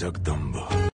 Jagdamba